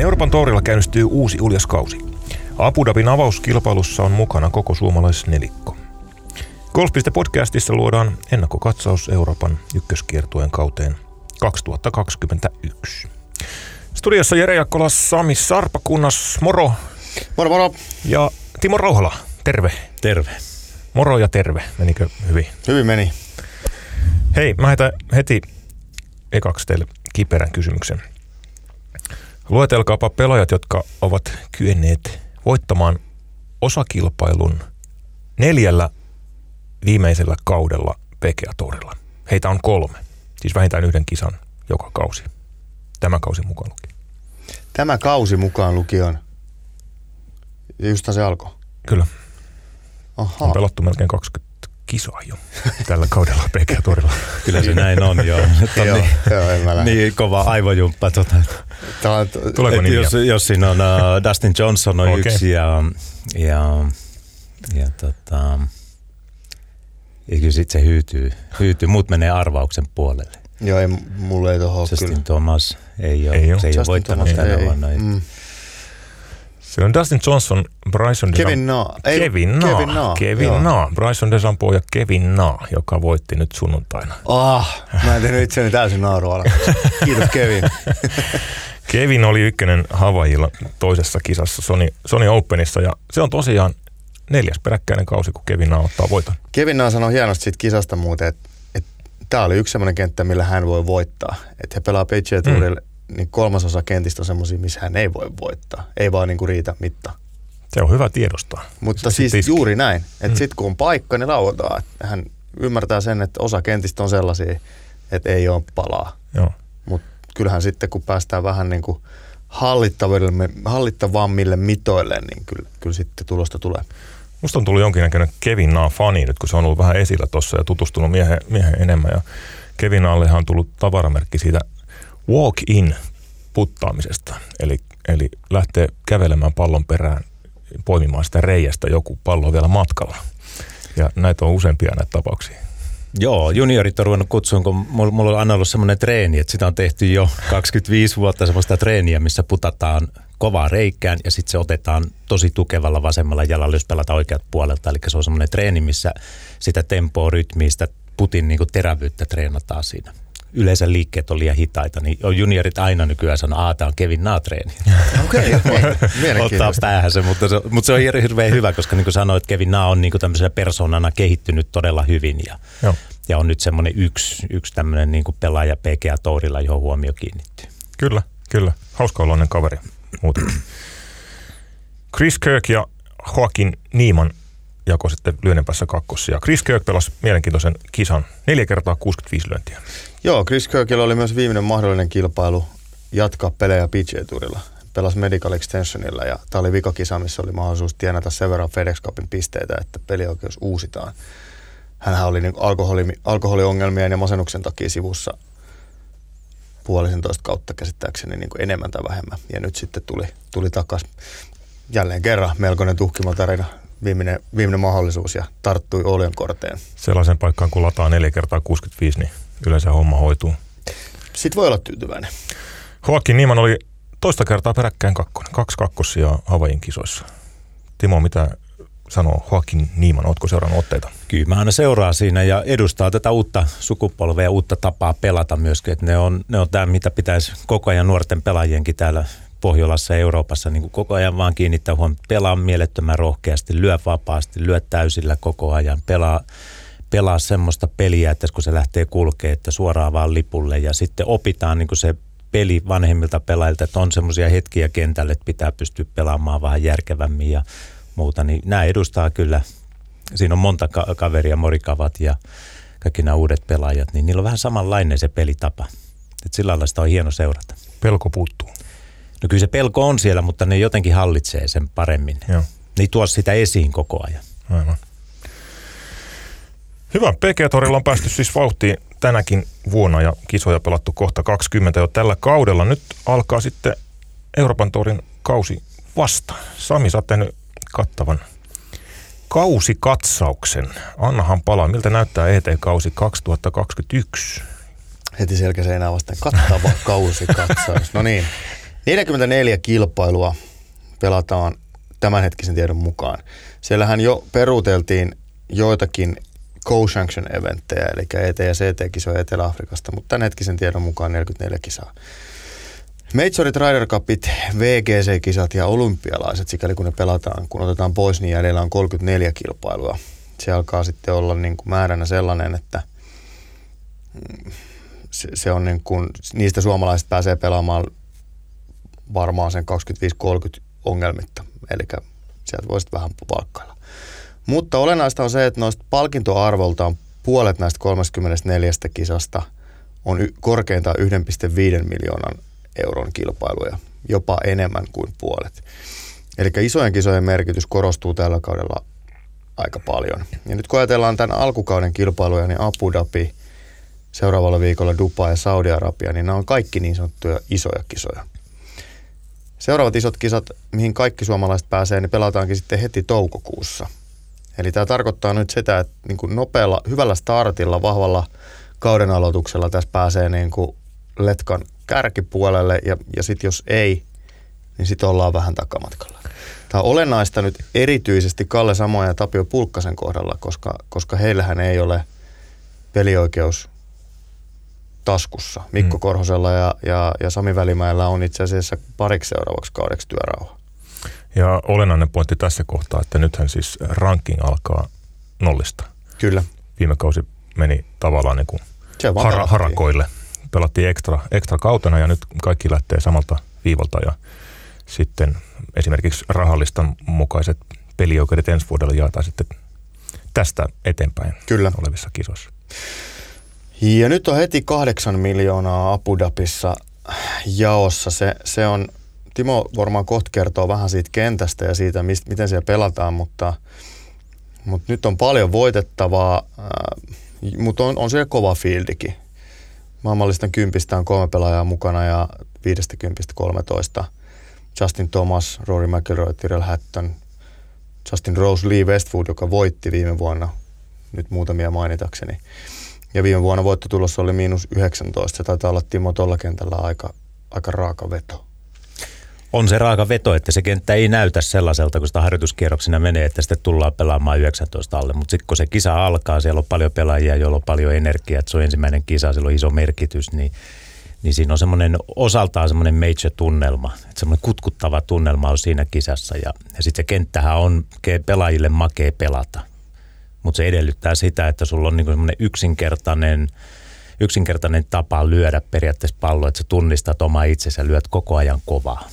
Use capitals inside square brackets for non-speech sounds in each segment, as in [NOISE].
Euroopan tourilla käynnistyy uusi uljaskausi. Abu Dhabin avauskilpailussa on mukana koko suomalaisnelikko. Golf.podcastissa luodaan ennakkokatsaus Euroopan ykköskiertueen kauteen 2021. Studiossa Jere Jakkola, Sami Sarpakunnas, moro. Moro moro. Ja Timo Rauhala, terve. Terve. Moro ja terve. Menikö hyvin? Hyvin meni. Hei, mä heitän heti ekaksi teille kiperän kysymyksen. Luetelkaapa pelaajat, jotka ovat kyenneet voittamaan osakilpailun neljällä viimeisellä kaudella PGA Tourilla. Heitä on kolme, siis vähintään yhden kisan joka kausi. Tämä kausi mukaan luki. Tämä kausi mukaan lukion. Ja justhan se alkoi. Kyllä, Aha. on pelattu melkein 20 kisaa jo tällä kaudella PGA Tourilla. Kyllä se näin on, joo. [LAUGHS] Nyt on joo, niin, joo, en mä lähde. niin kova aivojumppa. Tota, On, Tuleeko nimiä? jos, jos siinä on uh, Dustin Johnson on okay. yksi ja, ja, ja tota, ja kyllä sit se hyytyy, hyytyy. Muut menee arvauksen puolelle. joo, ei, mulle ei tohon Justin kyllä. Thomas ei ole, Ei oo. se ei ole Justin voittanut Thomas tänä ei. vuonna. Mm. Se on Dustin Johnson, Bryson Kevin Na. Ei, Kevin Na. Kevin Na. Kevin joo. Na. Bryson DeChambeau ja Kevin Na, joka voitti nyt sunnuntaina. Ah, mä en tehnyt itseni täysin naurua. [LAUGHS] Kiitos Kevin. [LAUGHS] Kevin oli ykkönen Havaijilla toisessa kisassa Sony, Sony Openissa ja se on tosiaan neljäs peräkkäinen kausi, kun Kevin ottaa voiton. Kevin Na sanoi hienosti siitä kisasta muuten, että, että tämä oli yksi semmoinen kenttä, millä hän voi voittaa. Että he pelaa PGA Tourille, niin kolmasosa kentistä on semmoisia, missä hän ei voi voittaa. Ei vaan niinku riitä mitta. Se on hyvä tiedostaa. Mutta Se siis juuri näin, että mm. sitten kun on paikka, niin lauataan. Hän ymmärtää sen, että osa kentistä on sellaisia, että ei ole palaa. Joo. Kyllähän sitten, kun päästään vähän niin kuin hallittavammille, mitoille, niin kyllä, kyllä sitten tulosta tulee. Musta on tullut jonkinnäköinen Kevin Na-fani nyt, kun se on ollut vähän esillä tuossa ja tutustunut miehen, miehen enemmän. Ja Kevin Naallehan on tullut tavaramerkki siitä walk-in puttaamisesta. Eli, eli lähtee kävelemään pallon perään, poimimaan sitä reiästä joku pallo vielä matkalla. Ja näitä on useampia näitä tapauksia. Joo, juniorit on ruvennut kutsuun, kun mulla, on aina ollut semmoinen treeni, että sitä on tehty jo 25 vuotta semmoista treeniä, missä putataan kovaa reikään ja sitten se otetaan tosi tukevalla vasemmalla jalalla, jos pelataan oikeat puolelta. Eli se on semmoinen treeni, missä sitä tempoa, rytmiä, sitä putin niin terävyyttä treenataan siinä. Yleensä liikkeet on liian hitaita, niin on juniorit aina nykyään sanoo, että tämä on Kevin Na-treeni. Okei, okay, [LAUGHS] Ottaa mielenkiintoista. päähän se, mutta se, mutta se on hir- hirveän hyvä, koska niin kuin sanoit, Kevin Na on niin kuin tämmöisenä persoonana kehittynyt todella hyvin ja, Joo. ja on nyt semmoinen yksi, yksi tämmöinen niin kuin pelaaja PGA Tourilla, johon huomio kiinnittyy. Kyllä, kyllä. Hauska oloinen kaveri muutenkin. Chris Kirk ja Joaquin Niiman jako sitten lyönnin päässä kakkossa. Ja Chris Kirk pelasi mielenkiintoisen kisan. Neljä kertaa 65 lyöntiä. Joo, Chris Kirkillä oli myös viimeinen mahdollinen kilpailu jatkaa pelejä PGA Tourilla. Pelasi Medical Extensionilla ja tämä oli vikakisa, missä oli mahdollisuus tienata sen verran FedEx Cupin pisteitä, että pelioikeus uusitaan. Hänhän oli niin alkoholi, alkoholiongelmien ja masennuksen takia sivussa puolisentoista kautta käsittääkseni niin kuin enemmän tai vähemmän. Ja nyt sitten tuli, tuli takas jälleen kerran melkoinen tuhkimotarina, viimeinen, viimeinen mahdollisuus ja tarttui Olion korteen. Sellaisen paikkaan, kun lataa neljä kertaa 65, niin yleensä homma hoituu. Sitten voi olla tyytyväinen. Joaquin Niiman oli toista kertaa peräkkäin kakkonen. Kaksi kakkosia Havaijin kisoissa. Timo, mitä sanoo Joaquin Niiman? Ootko seurannut otteita? Kyllä mä aina seuraa siinä ja edustaa tätä uutta sukupolvea ja uutta tapaa pelata myöskin. Että ne on, ne on tämä, mitä pitäisi koko ajan nuorten pelaajienkin täällä Pohjolassa ja Euroopassa niin kuin koko ajan vaan kiinnittää huomioon. Pelaa mielettömän rohkeasti, lyö vapaasti, lyö täysillä koko ajan. Pelaa, pelaa semmoista peliä, että kun se lähtee kulkee, että suoraan vaan lipulle ja sitten opitaan niin se peli vanhemmilta pelaajilta, että on semmoisia hetkiä kentälle, että pitää pystyä pelaamaan vähän järkevämmin ja muuta, niin nämä edustaa kyllä, siinä on monta ka- kaveria, morikavat ja kaikki nämä uudet pelaajat, niin niillä on vähän samanlainen se pelitapa. Et sillä lailla sitä on hieno seurata. Pelko puuttuu. No kyllä se pelko on siellä, mutta ne jotenkin hallitsee sen paremmin. Joo. Ne ei tuo sitä esiin koko ajan. Aivan. Hyvä. PG-torilla on päästy siis vauhtiin tänäkin vuonna ja kisoja pelattu kohta 20 jo tällä kaudella. Nyt alkaa sitten Euroopan torin kausi vasta. Sami, sä oot tehnyt kattavan kausikatsauksen. Annahan palaa. Miltä näyttää ET-kausi 2021? Heti selkäseinää vasten kattava [LAUGHS] kausikatsaus. No niin. 44 kilpailua pelataan tämänhetkisen tiedon mukaan. Siellähän jo peruuteltiin joitakin co-sanction eventtejä, eli ET- ja CT-kisoja Etelä-Afrikasta, mutta tämänhetkisen tiedon mukaan 44 kisaa. Majorit, Ryder Cupit, VGC-kisat ja olympialaiset, sikäli kun ne pelataan, kun otetaan pois, niin jäljellä on 34 kilpailua. Se alkaa sitten olla niin kuin määränä sellainen, että mm, se, se on niin kuin, niistä suomalaiset pääsee pelaamaan varmaan sen 25-30 ongelmitta. Eli sieltä voisit vähän palkkailla. Mutta olennaista on se, että noista palkintoarvoltaan puolet näistä 34 kisasta on korkeintaan 1,5 miljoonan euron kilpailuja, jopa enemmän kuin puolet. Eli isojen kisojen merkitys korostuu tällä kaudella aika paljon. Ja nyt kun ajatellaan tämän alkukauden kilpailuja, niin Abu Dhabi, seuraavalla viikolla Dubai ja Saudi-Arabia, niin nämä on kaikki niin sanottuja isoja kisoja. Seuraavat isot kisat, mihin kaikki suomalaiset pääsee, niin pelataankin sitten heti toukokuussa. Eli tämä tarkoittaa nyt sitä, että niin kuin nopealla, hyvällä startilla, vahvalla kauden aloituksella tässä pääsee niin kuin letkan kärkipuolelle ja, ja sitten jos ei, niin sitten ollaan vähän takamatkalla. Tämä on olennaista nyt erityisesti Kalle Samoja ja Tapio Pulkkasen kohdalla, koska, koska heillähän ei ole pelioikeus taskussa. Mikko mm. Korhosella ja, ja, ja Sami Välimäellä on itse asiassa pariksi seuraavaksi kaudeksi työrauha. Ja olennainen pointti tässä kohtaa, että nythän siis ranking alkaa nollista. Kyllä. Viime kausi meni tavallaan niin kuin har- harakoille. Pelattiin ekstra, ekstra kautena ja nyt kaikki lähtee samalta viivalta ja sitten esimerkiksi rahallistan mukaiset pelioikeudet ensi vuodelle jaetaan sitten tästä eteenpäin Kyllä. olevissa kisoissa. Ja nyt on heti kahdeksan miljoonaa Abu Dhabissa jaossa. Se, se on, Timo varmaan kohta kertoo vähän siitä kentästä ja siitä, mist, miten siellä pelataan, mutta, mutta nyt on paljon voitettavaa, äh, mutta on, on siellä kova fieldikin. Maailmanlistan kympistä on kolme pelaajaa mukana ja viidestä kympistä 13. Justin Thomas, Rory McIlroy, Tyrell Hatton, Justin Rose, Lee Westwood, joka voitti viime vuonna, nyt muutamia mainitakseni. Ja viime vuonna voittotulossa oli miinus 19. Se taitaa olla Timo tuolla kentällä aika, aika raaka veto. On se raaka veto, että se kenttä ei näytä sellaiselta, kun sitä harjoituskierroksina menee, että sitten tullaan pelaamaan 19 alle. Mutta sitten kun se kisa alkaa, siellä on paljon pelaajia, joilla on paljon energiaa, että se on ensimmäinen kisa, sillä on iso merkitys, niin, niin siinä on semmoinen osaltaan semmoinen major-tunnelma. Että semmoinen kutkuttava tunnelma on siinä kisassa. Ja, ja sitten se kenttähän on pelaajille makea pelata mutta se edellyttää sitä, että sulla on niinku semmoinen yksinkertainen, yksinkertainen tapa lyödä periaatteessa pallo, että sä tunnistat oma itsesi ja lyöt koko ajan kovaa.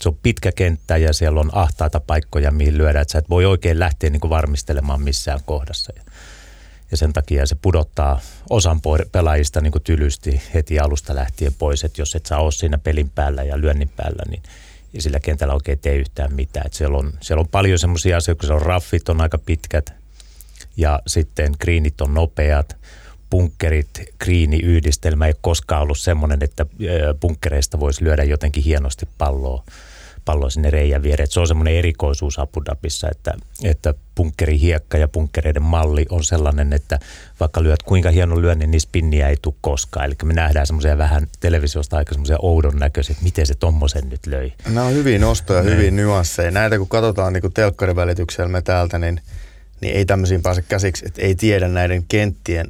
Se on pitkä kenttä ja siellä on ahtaita paikkoja, mihin lyödä, että sä et voi oikein lähteä niinku varmistelemaan missään kohdassa. Ja sen takia se pudottaa osan pelaajista niin tylysti heti alusta lähtien pois, että jos et saa ole siinä pelin päällä ja lyönnin päällä, niin ja sillä kentällä oikein tee yhtään mitään. Että siellä, on, siellä on paljon semmoisia asioita, kun se on raffit on aika pitkät, ja sitten greenit on nopeat. Bunkerit, kriini-yhdistelmä ei koskaan ollut semmoinen, että bunkkereista voisi lyödä jotenkin hienosti palloa, palloa sinne reijän viereen. Se on semmoinen erikoisuus Abu Dhabissa, että, että bunkkerihiekka ja bunkkereiden malli on sellainen, että vaikka lyöt kuinka hieno lyönnin, niin spinniä ei tule koskaan. Eli me nähdään semmoisia vähän televisiosta aika semmoisia oudon näköisiä, että miten se tommosen nyt löi. Nämä on hyvin nostoja, hyvin nyansseja. Näitä kun katsotaan niin telkkarin välityksellä me täältä, niin – niin ei tämmöisiin pääse käsiksi, että ei tiedä näiden kenttien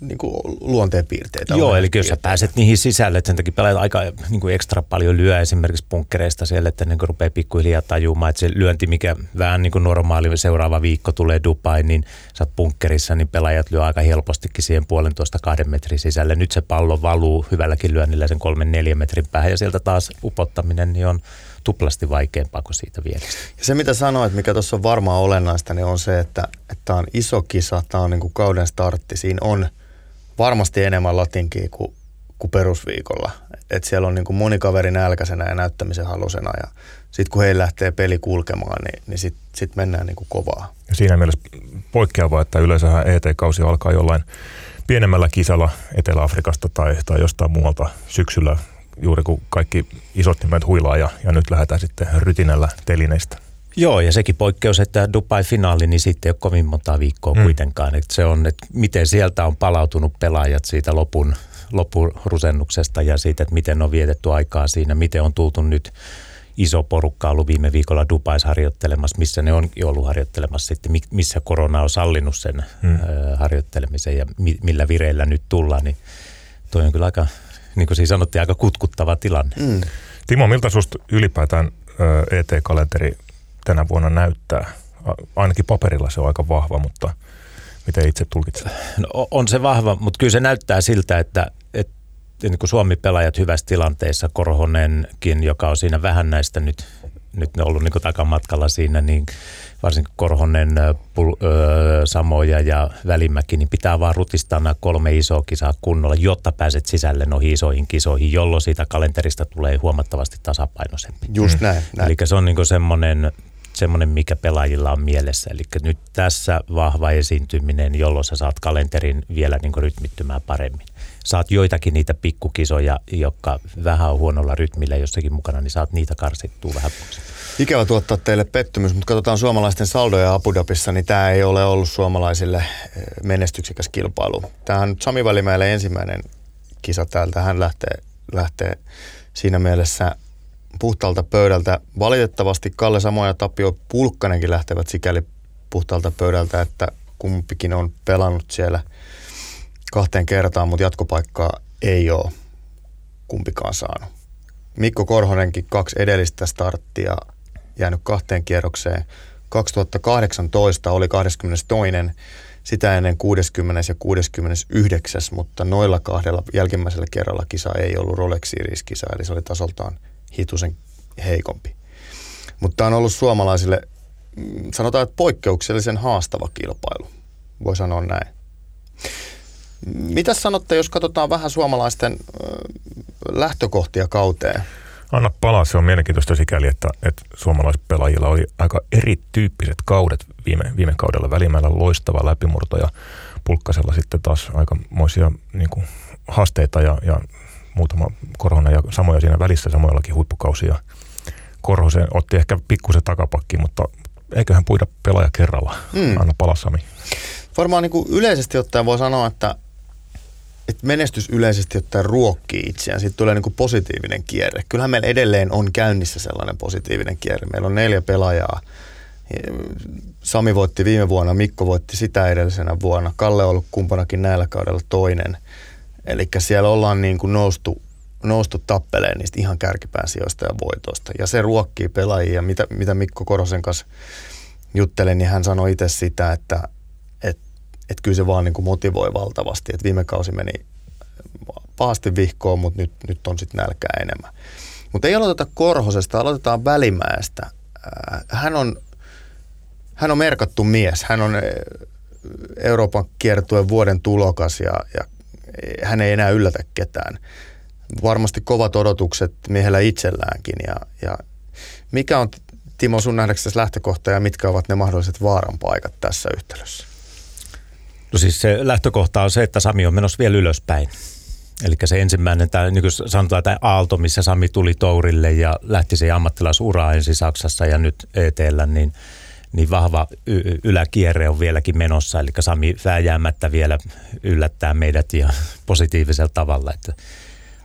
niin kuin luonteenpiirteitä. Joo, eli jos sä pääset niihin sisälle, että sen takia pelaat aika niin kuin ekstra paljon lyö esimerkiksi punkkereista siellä, että ne rupeaa pikkuhiljaa tajumaan, että se lyönti, mikä vähän niin kuin normaali seuraava viikko tulee Dubai, niin sä oot punkkerissa, niin pelaajat lyö aika helpostikin siihen puolentoista kahden metrin sisälle. Nyt se pallo valuu hyvälläkin lyönnillä sen kolmen neljän metrin päähän ja sieltä taas upottaminen niin on tuplasti vaikeampaa kuin siitä vierestä. Ja se mitä sanoit, mikä tuossa on varmaan olennaista, niin on se, että tämä on iso kisa, tämä on niin kuin kauden startti. Siinä on varmasti enemmän latinkia kuin, kuin perusviikolla. Et siellä on niin kuin moni kaveri nälkäisenä ja näyttämisen halusena ja sitten kun he lähtee peli kulkemaan, niin, niin sitten sit mennään niin kuin kovaa. Ja siinä mielessä poikkeavaa, että yleensähän ET-kausi alkaa jollain pienemmällä kisalla Etelä-Afrikasta tai, tai jostain muualta syksyllä juuri kun kaikki isot nimet huilaa ja, ja nyt lähdetään sitten rytinällä telineistä. Joo, ja sekin poikkeus, että Dubai-finaali, niin sitten ei ole kovin monta viikkoa mm. kuitenkaan. Että se on, että miten sieltä on palautunut pelaajat siitä lopun, loppurusennuksesta ja siitä, että miten on vietetty aikaa siinä, miten on tultu nyt iso porukka ollut viime viikolla Dubais harjoittelemassa, missä ne on ollut harjoittelemassa sitten, missä korona on sallinut sen hmm. harjoittelemisen ja millä vireillä nyt tullaan, niin toi on kyllä aika, niin kuin siis sanottiin, aika kutkuttava tilanne. Hmm. Timo, miltä susta ylipäätään ET-kalenteri tänä vuonna näyttää? Ainakin paperilla se on aika vahva, mutta miten itse tulkitset? No, on se vahva, mutta kyllä se näyttää siltä, että, että niin kuin Suomi-pelaajat hyvässä tilanteessa, Korhonenkin, joka on siinä vähän näistä nyt, nyt ne on ollut niin takamatkalla siinä, niin varsinkin Korhonen, Pul, ö, Samoja ja Välimäki, niin pitää vaan rutistaa nämä kolme isoa kisaa kunnolla, jotta pääset sisälle noihin isoihin kisoihin, jolloin siitä kalenterista tulee huomattavasti tasapainoisempi. Just näin. näin. Eli se on niin semmoinen semmoinen, mikä pelaajilla on mielessä. Eli nyt tässä vahva esiintyminen, jolloin sä saat kalenterin vielä niin rytmittymään paremmin. Saat joitakin niitä pikkukisoja, jotka vähän on huonolla rytmillä jossakin mukana, niin saat niitä karsittua vähän pois. Ikävä tuottaa teille pettymys, mutta katsotaan suomalaisten saldoja Abu Dhabissa, niin tämä ei ole ollut suomalaisille eh, menestyksekäs kilpailu. Tämä on Sami Välimäelle ensimmäinen kisa täältä. Hän lähtee, lähtee siinä mielessä puhtaalta pöydältä. Valitettavasti Kalle Samoja ja Tapio Pulkkanenkin lähtevät sikäli puhtaalta pöydältä, että kumpikin on pelannut siellä kahteen kertaan, mutta jatkopaikkaa ei ole kumpikaan saanut. Mikko Korhonenkin kaksi edellistä starttia jäänyt kahteen kierrokseen. 2018 oli 22. Sitä ennen 60. ja 69. mutta noilla kahdella jälkimmäisellä kerralla kisa ei ollut Rolex Series-kisa, eli se oli tasoltaan hitusen heikompi. Mutta on ollut suomalaisille, mm, sanotaan, että poikkeuksellisen haastava kilpailu. Voi sanoa näin. Mitä sanotte, jos katsotaan vähän suomalaisten lähtökohtia kauteen? Anna palaa, se on mielenkiintoista sikäli, että, että suomalaispelaajilla oli aika erityyppiset kaudet viime, viime kaudella. Välimäellä loistava läpimurto ja Pulkkasella sitten taas aikamoisia niin kuin, haasteita ja, ja muutama korona ja samoja siinä välissä samoillakin huippukausia. Korhosen otti ehkä pikkusen takapakki, mutta eiköhän puida pelaaja kerralla. Mm. Anna palaa Sami. Varmaan niin kuin yleisesti ottaen voi sanoa, että, että menestys yleisesti ottaen ruokkii itseään. Siitä tulee niin kuin positiivinen kierre. Kyllähän meillä edelleen on käynnissä sellainen positiivinen kierre. Meillä on neljä pelaajaa. Sami voitti viime vuonna, Mikko voitti sitä edellisenä vuonna. Kalle on ollut kumpanakin näillä kaudella toinen – Eli siellä ollaan niin kuin noustu, noustu tappeleen niistä ihan kärkipään sijoista ja voitoista. Ja se ruokkii pelaajia. Mitä, mitä Mikko Korosen kanssa juttelin, niin hän sanoi itse sitä, että et, et kyllä se vaan niin kuin motivoi valtavasti. Et viime kausi meni pahasti vihkoon, mutta nyt, nyt on sitten nälkää enemmän. Mutta ei aloiteta Korhosesta, aloitetaan Välimäestä. Äh, hän on, hän on merkattu mies. Hän on äh, Euroopan kiertuen vuoden tulokas ja, ja hän ei enää yllätä ketään. Varmasti kovat odotukset miehellä itselläänkin. Ja, ja mikä on Timo sun nähdäksesi lähtökohta ja mitkä ovat ne mahdolliset vaaran paikat tässä yhtälössä? No siis se lähtökohta on se, että Sami on menossa vielä ylöspäin. Eli se ensimmäinen, tämä, niin kuin sanotaan, tämä aalto, missä Sami tuli tourille ja lähti se ammattilaisuraa ensin Saksassa ja nyt ETllä, niin – niin vahva y- yläkierre on vieläkin menossa. Eli Sami vääjäämättä vielä yllättää meidät ja [LAUGHS] positiivisella tavalla. Että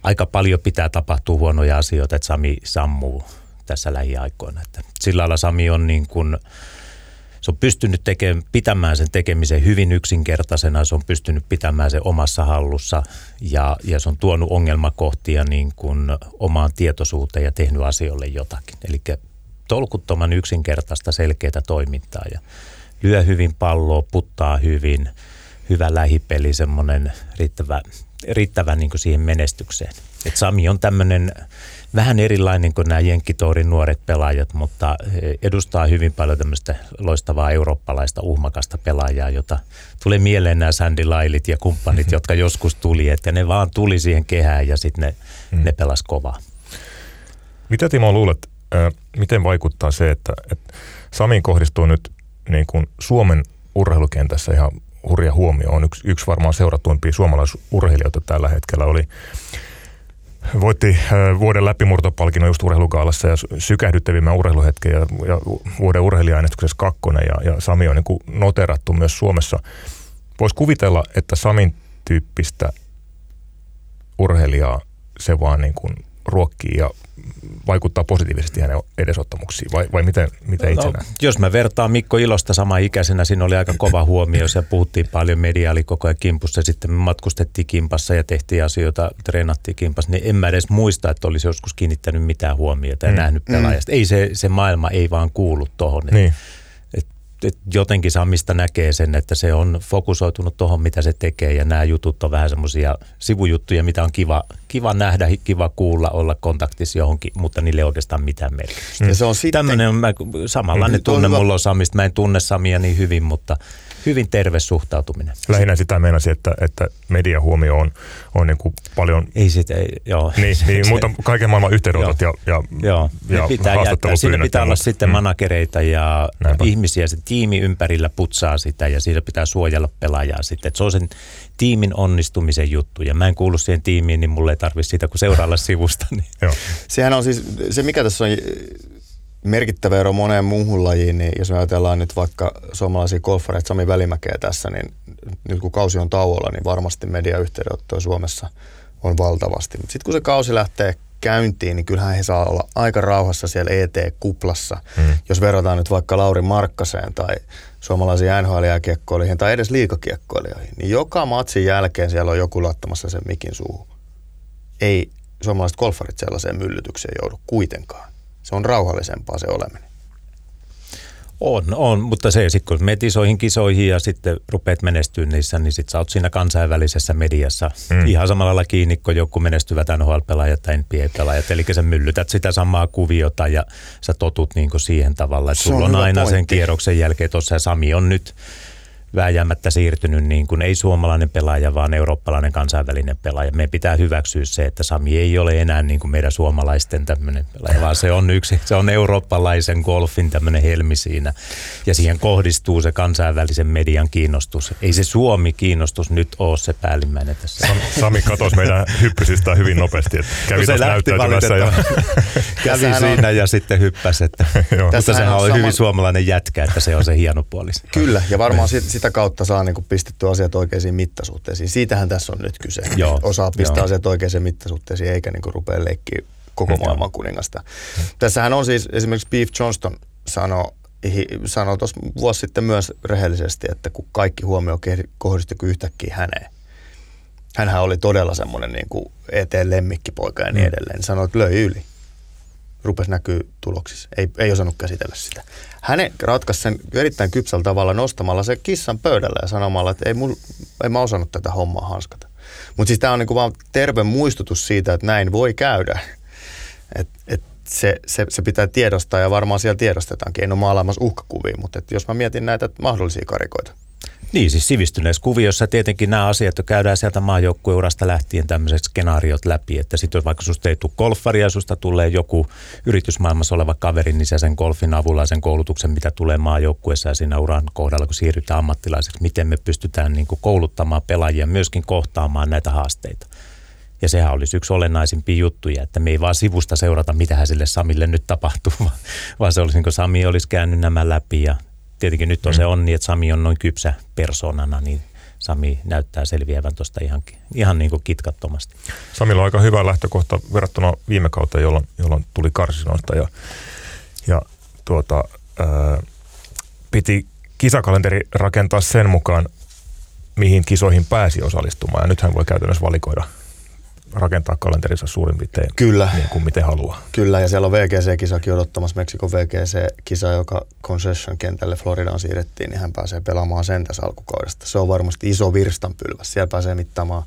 aika paljon pitää tapahtua huonoja asioita, että Sami sammuu tässä lähiaikoina. Että sillä lailla Sami on niin kuin, se on pystynyt tekemään, pitämään sen tekemisen hyvin yksinkertaisena, se on pystynyt pitämään sen omassa hallussa ja, ja se on tuonut ongelmakohtia niin kuin omaan tietoisuuteen ja tehnyt asioille jotakin. Eli tolkuttoman yksinkertaista selkeää toimintaa ja lyö hyvin palloa, puttaa hyvin, hyvä lähipeli, semmoinen riittävä, riittävä niin siihen menestykseen. Et Sami on tämmöinen vähän erilainen kuin nämä Jenkkitourin nuoret pelaajat, mutta edustaa hyvin paljon tämmöistä loistavaa eurooppalaista uhmakasta pelaajaa, jota tulee mieleen nämä Sandy Lailit ja kumppanit, [LAUGHS] jotka joskus tuli, että ne vaan tuli siihen kehään ja sitten ne, mm. ne pelas kovaa. Mitä Timo luulet, miten vaikuttaa se, että, että Samiin kohdistuu nyt niin kuin Suomen urheilukentässä ihan hurja huomio. On yksi, yksi varmaan seuratuimpia suomalaisurheilijoita tällä hetkellä. Oli, voitti vuoden läpimurtopalkinnon just urheilukaalassa ja sykähdyttävimmän urheiluhetken ja, ja vuoden urheilijaäänestyksessä kakkonen ja, ja Sami on niin noterattu myös Suomessa. Voisi kuvitella, että Samin tyyppistä urheilijaa se vaan niin kuin ruokkii ja vaikuttaa positiivisesti hänen edesottamuksiin, vai, vai miten, miten itse no, Jos mä vertaan Mikko Ilosta sama ikäisenä, siinä oli aika kova huomio, ja puhuttiin paljon, media oli koko ajan kimpussa, sitten me matkustettiin kimpassa ja tehtiin asioita, treenattiin kimpassa, niin en mä edes muista, että olisi joskus kiinnittänyt mitään huomiota ja mm. nähnyt pelaajasta. Mm. Ei se, se maailma ei vaan kuulu tuohon. Niin et jotenkin Samista näkee sen, että se on fokusoitunut tuohon, mitä se tekee ja nämä jutut on vähän semmoisia sivujuttuja, mitä on kiva, kiva nähdä, kiva kuulla, olla kontaktissa johonkin, mutta niille ei oikeastaan mitään merkitystä. Ja se on sitten... Tämmöinen mä, samanlainen mm, tunne mulla on Samista. Mä en tunne Samia niin hyvin, mutta hyvin terve suhtautuminen. Lähinnä sitä meinasi, että, että median huomio on, on niin kuin paljon... Ei sitä, ei, joo. Niin, niin [LAUGHS] mutta kaiken maailman yhteydenotot ja, ja, joo. ja pitää jättää. Siinä pitää olla sitten mm. managereita ja Näinpä. ihmisiä, se tiimi ympärillä putsaa sitä ja siitä pitää suojella pelaajaa sitten. Että se on sen tiimin onnistumisen juttu ja mä en kuulu siihen tiimiin, niin mulle ei tarvitse sitä kuin seuraalla sivusta. Niin. Joo. Sehän on siis, se mikä tässä on merkittävä ero moneen muuhun lajiin, niin jos me ajatellaan nyt vaikka suomalaisia golfareita, Sami Välimäkeä tässä, niin nyt kun kausi on tauolla, niin varmasti mediayhteydenottoja Suomessa on valtavasti. Mutta sitten kun se kausi lähtee käyntiin, niin kyllähän he saa olla aika rauhassa siellä ET-kuplassa. Hmm. Jos verrataan nyt vaikka Lauri Markkaseen tai suomalaisiin nhl tai edes liikakiekkoilijoihin, niin joka matsin jälkeen siellä on joku lattamassa sen mikin suuhun. Ei suomalaiset golfarit sellaiseen myllytykseen joudu kuitenkaan se on rauhallisempaa se oleminen. On, on, mutta se sitten kun menet isoihin kisoihin ja sitten rupeat menestyä niissä, niin sitten sä oot siinä kansainvälisessä mediassa mm. ihan samalla lailla kiinni kuin joku menestyvät NHL-pelaajat tai NBA-pelaajat. Eli sä myllytät sitä samaa kuviota ja sä totut niin siihen tavalla, että sulla on, on aina pointti. sen kierroksen jälkeen tuossa ja Sami on nyt vääjäämättä siirtynyt niin kuin ei suomalainen pelaaja, vaan eurooppalainen kansainvälinen pelaaja. Meidän pitää hyväksyä se, että Sami ei ole enää niin kuin meidän suomalaisten tämmöinen pelaaja, vaan se on yksi, se on eurooppalaisen golfin tämmöinen helmi siinä. Ja siihen kohdistuu se kansainvälisen median kiinnostus. Ei se Suomi-kiinnostus nyt ole se päällimmäinen tässä. Sami katosi meidän hyppysistä hyvin nopeasti, että kävi no näyttäytymässä. Ja... [LAUGHS] kävi siinä on... ja sitten hyppäsi. Että... Mutta sehän oli sama... hyvin suomalainen jätkä, että se on se hieno puoli. Kyllä, ja varmaan sit, sitä kautta saa niin pistettyä asiat oikeisiin mittasuhteisiin. Siitähän tässä on nyt kyse. Joo, Osaa pistää joo. asiat oikeisiin mittasuhteisiin eikä niin kuin rupea leikkiä koko maailman kuningasta. Mm. Tässähän on siis esimerkiksi Beef Johnston sanoi sanoi tuossa vuosi sitten myös rehellisesti, että kun kaikki huomio kohdistui yhtäkkiä häneen. Hänhän oli todella semmoinen niin kuin eteen lemmikkipoika ja niin mm. edelleen. Niin sanoi, että löi yli rupesi näkyy tuloksissa. Ei, ei osannut käsitellä sitä. Hänen ratkaisi sen erittäin kypsällä tavalla nostamalla se kissan pöydällä ja sanomalla, että ei, mul, ei mä osannut tätä hommaa hanskata. Mutta siis tämä on niinku vaan terve muistutus siitä, että näin voi käydä. Et, et se, se, se, pitää tiedostaa ja varmaan siellä tiedostetaankin. En ole maalaamassa uhkakuvia, mutta jos mä mietin näitä mahdollisia karikoita – niin, siis sivistyneessä kuviossa tietenkin nämä asiat jo käydään sieltä maajoukkueurasta lähtien tämmöiset skenaariot läpi, että sitten jos vaikka susta ei tule golfaria, susta tulee joku yritysmaailmassa oleva kaveri, niin sä sen golfin avulla sen koulutuksen, mitä tulee maajoukkueessa ja siinä uran kohdalla, kun siirrytään ammattilaiseksi, miten me pystytään niin kouluttamaan pelaajia myöskin kohtaamaan näitä haasteita. Ja sehän olisi yksi olennaisimpia juttuja, että me ei vaan sivusta seurata, mitä sille Samille nyt tapahtuu, [LAUGHS] vaan se olisi niin kuin Sami olisi käynyt nämä läpi ja tietenkin nyt on mm. se onni, että Sami on noin kypsä persoonana, niin Sami näyttää selviävän tuosta ihan, ihan niin kuin kitkattomasti. Samilla on aika hyvä lähtökohta verrattuna viime kauteen, jolloin, jolloin tuli karsinoista ja, ja tuota, ää, piti kisakalenteri rakentaa sen mukaan, mihin kisoihin pääsi osallistumaan. Ja nythän voi käytännössä valikoida – rakentaa kalenterinsa suurin piirtein Kyllä. niin kuin miten haluaa. Kyllä, ja siellä on VGC-kisakin odottamassa, Meksikon VGC-kisa, joka Concession-kentälle Floridaan siirrettiin, niin hän pääsee pelaamaan sen tässä alkukaudesta. Se on varmasti iso virstanpylväs. Siellä pääsee mittaamaan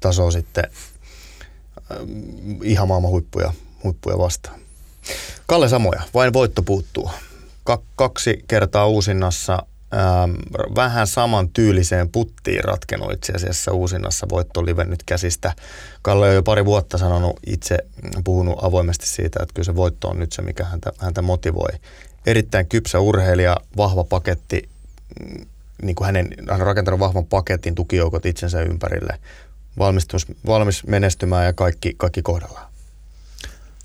tasoa sitten äh, ihan maailman huippuja, huippuja vastaan. Kalle Samoja, vain voitto puuttuu. Ka- kaksi kertaa uusinnassa ähm, vähän saman tyyliseen puttiin ratkenut itse asiassa uusinnassa voittolive nyt käsistä. Kalle on jo pari vuotta sanonut itse, puhunut avoimesti siitä, että kyllä se voitto on nyt se, mikä häntä, häntä motivoi. Erittäin kypsä urheilija, vahva paketti, mm, niin kuin hänen, hän on rakentanut vahvan paketin tukijoukot itsensä ympärille. Valmistus, valmis menestymään ja kaikki, kaikki kohdallaan.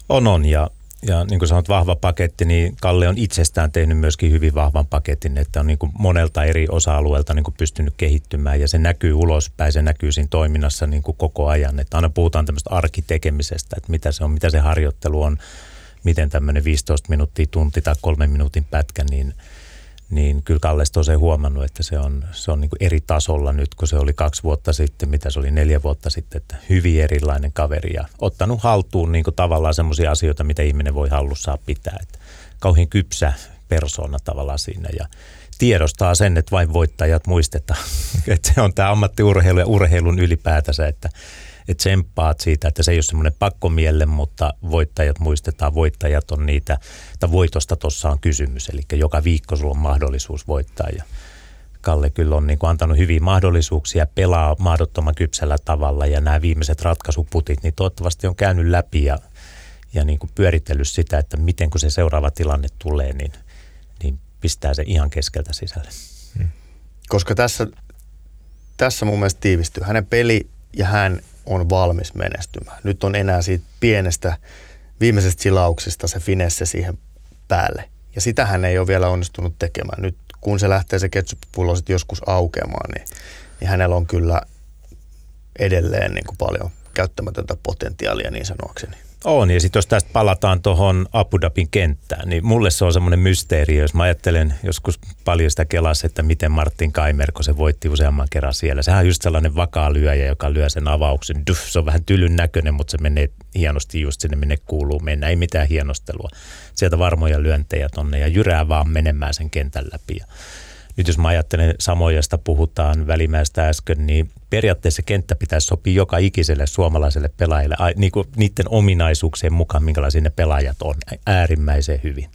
On, on. Ja ja niin kuin sanot, vahva paketti, niin Kalle on itsestään tehnyt myöskin hyvin vahvan paketin, että on niin kuin monelta eri osa-alueelta niin kuin pystynyt kehittymään ja se näkyy ulospäin, se näkyy siinä toiminnassa niin kuin koko ajan. Että aina puhutaan tämmöistä arkitekemisestä, että mitä se on, mitä se harjoittelu on, miten tämmöinen 15 minuuttia, tunti tai kolmen minuutin pätkä, niin – niin kyllä Kallesta on se huomannut, että se on, se on niin kuin eri tasolla nyt, kun se oli kaksi vuotta sitten, mitä se oli neljä vuotta sitten, että hyvin erilainen kaveri ja ottanut haltuun niin kuin tavallaan semmoisia asioita, mitä ihminen voi hallussaan pitää. Että kauhean kypsä persona tavallaan siinä ja tiedostaa sen, että vain voittajat muistetaan. [LAUGHS] että se on tämä ammattiurheilu ja urheilun ylipäätänsä, että että tsemppaat siitä, että se ei ole semmoinen pakkomielle, mutta voittajat muistetaan, voittajat on niitä, että voitosta tuossa on kysymys, eli joka viikko sulla on mahdollisuus voittaa ja Kalle kyllä on niin kuin antanut hyviä mahdollisuuksia, pelaa mahdottoman kypsällä tavalla ja nämä viimeiset ratkaisuputit, niin toivottavasti on käynyt läpi ja, ja niin kuin pyöritellyt sitä, että miten kun se seuraava tilanne tulee, niin, niin pistää se ihan keskeltä sisälle. Hmm. Koska tässä, tässä mun mielestä tiivistyy hänen peli ja hän on valmis menestymään. Nyt on enää siitä pienestä viimeisestä silauksesta se finesse siihen päälle. Ja sitä hän ei ole vielä onnistunut tekemään. Nyt kun se lähtee se ketsuppullo sitten joskus aukeamaan, niin, niin hänellä on kyllä edelleen niin kuin paljon käyttämätöntä potentiaalia niin sanoakseni. On, ja sitten jos tästä palataan tuohon Abu Dhabin kenttään, niin mulle se on semmoinen mysteeri, jos mä ajattelen joskus paljon sitä kelas, että miten Martin Kaimer, kun se voitti useamman kerran siellä. Sehän on just sellainen vakaa lyöjä, joka lyö sen avauksen. Duff, se on vähän tylyn näköinen, mutta se menee hienosti just sinne, minne kuuluu mennä. Ei mitään hienostelua. Sieltä varmoja lyöntejä tonne ja jyrää vaan menemään sen kentän läpi. Nyt jos mä ajattelen samoista puhutaan välimäistä äsken, niin periaatteessa kenttä pitäisi sopia joka ikiselle suomalaiselle pelaajalle niin kuin niiden ominaisuuksien mukaan, minkälaisia ne pelaajat on äärimmäisen hyvin.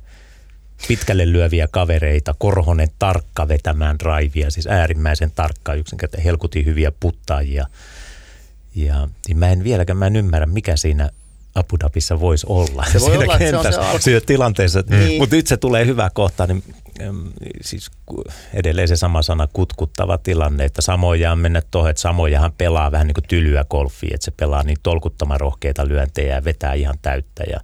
Pitkälle lyöviä kavereita, Korhonen tarkka vetämään drivea, siis äärimmäisen tarkka, yksinkertaisesti helkutin hyviä puttaajia. Ja niin mä en vieläkään, mä en ymmärrä, mikä siinä Abu Dhabissa voisi olla se voi siinä olla, kentässä, se on se siinä tilanteessa. Niin. Mutta nyt se tulee hyvä kohta, niin siis edelleen se sama sana kutkuttava tilanne, että samoja mennä tuohon, että samojahan pelaa vähän niin kuin tylyä golfia, että se pelaa niin tolkuttaman rohkeita lyöntejä ja vetää ihan täyttä ja,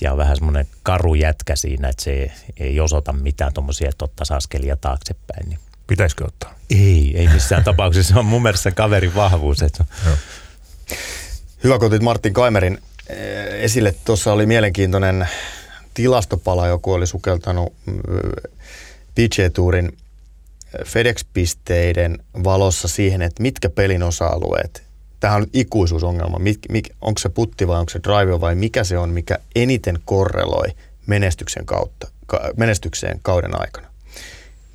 ja on vähän semmoinen karu jätkä siinä, että se ei osoita mitään tuommoisia, että ottaisi askelia taaksepäin. Niin. Pitäisikö ottaa? Ei, ei missään [LAUGHS] tapauksessa. Se on mun mielestä sen kaverin vahvuus. Että... Hyvä, kun otit Martin Kaimerin Eh, esille. Tuossa oli mielenkiintoinen tilastopala, joku oli sukeltanut mm, PGA-tuurin eh, FedEx-pisteiden valossa siihen, että mitkä pelin osa-alueet, tähän on ikuisuusongelma, mik, mik, onko se putti vai onko se drive vai mikä se on, mikä eniten korreloi menestyksen kautta, ka, menestykseen kauden aikana.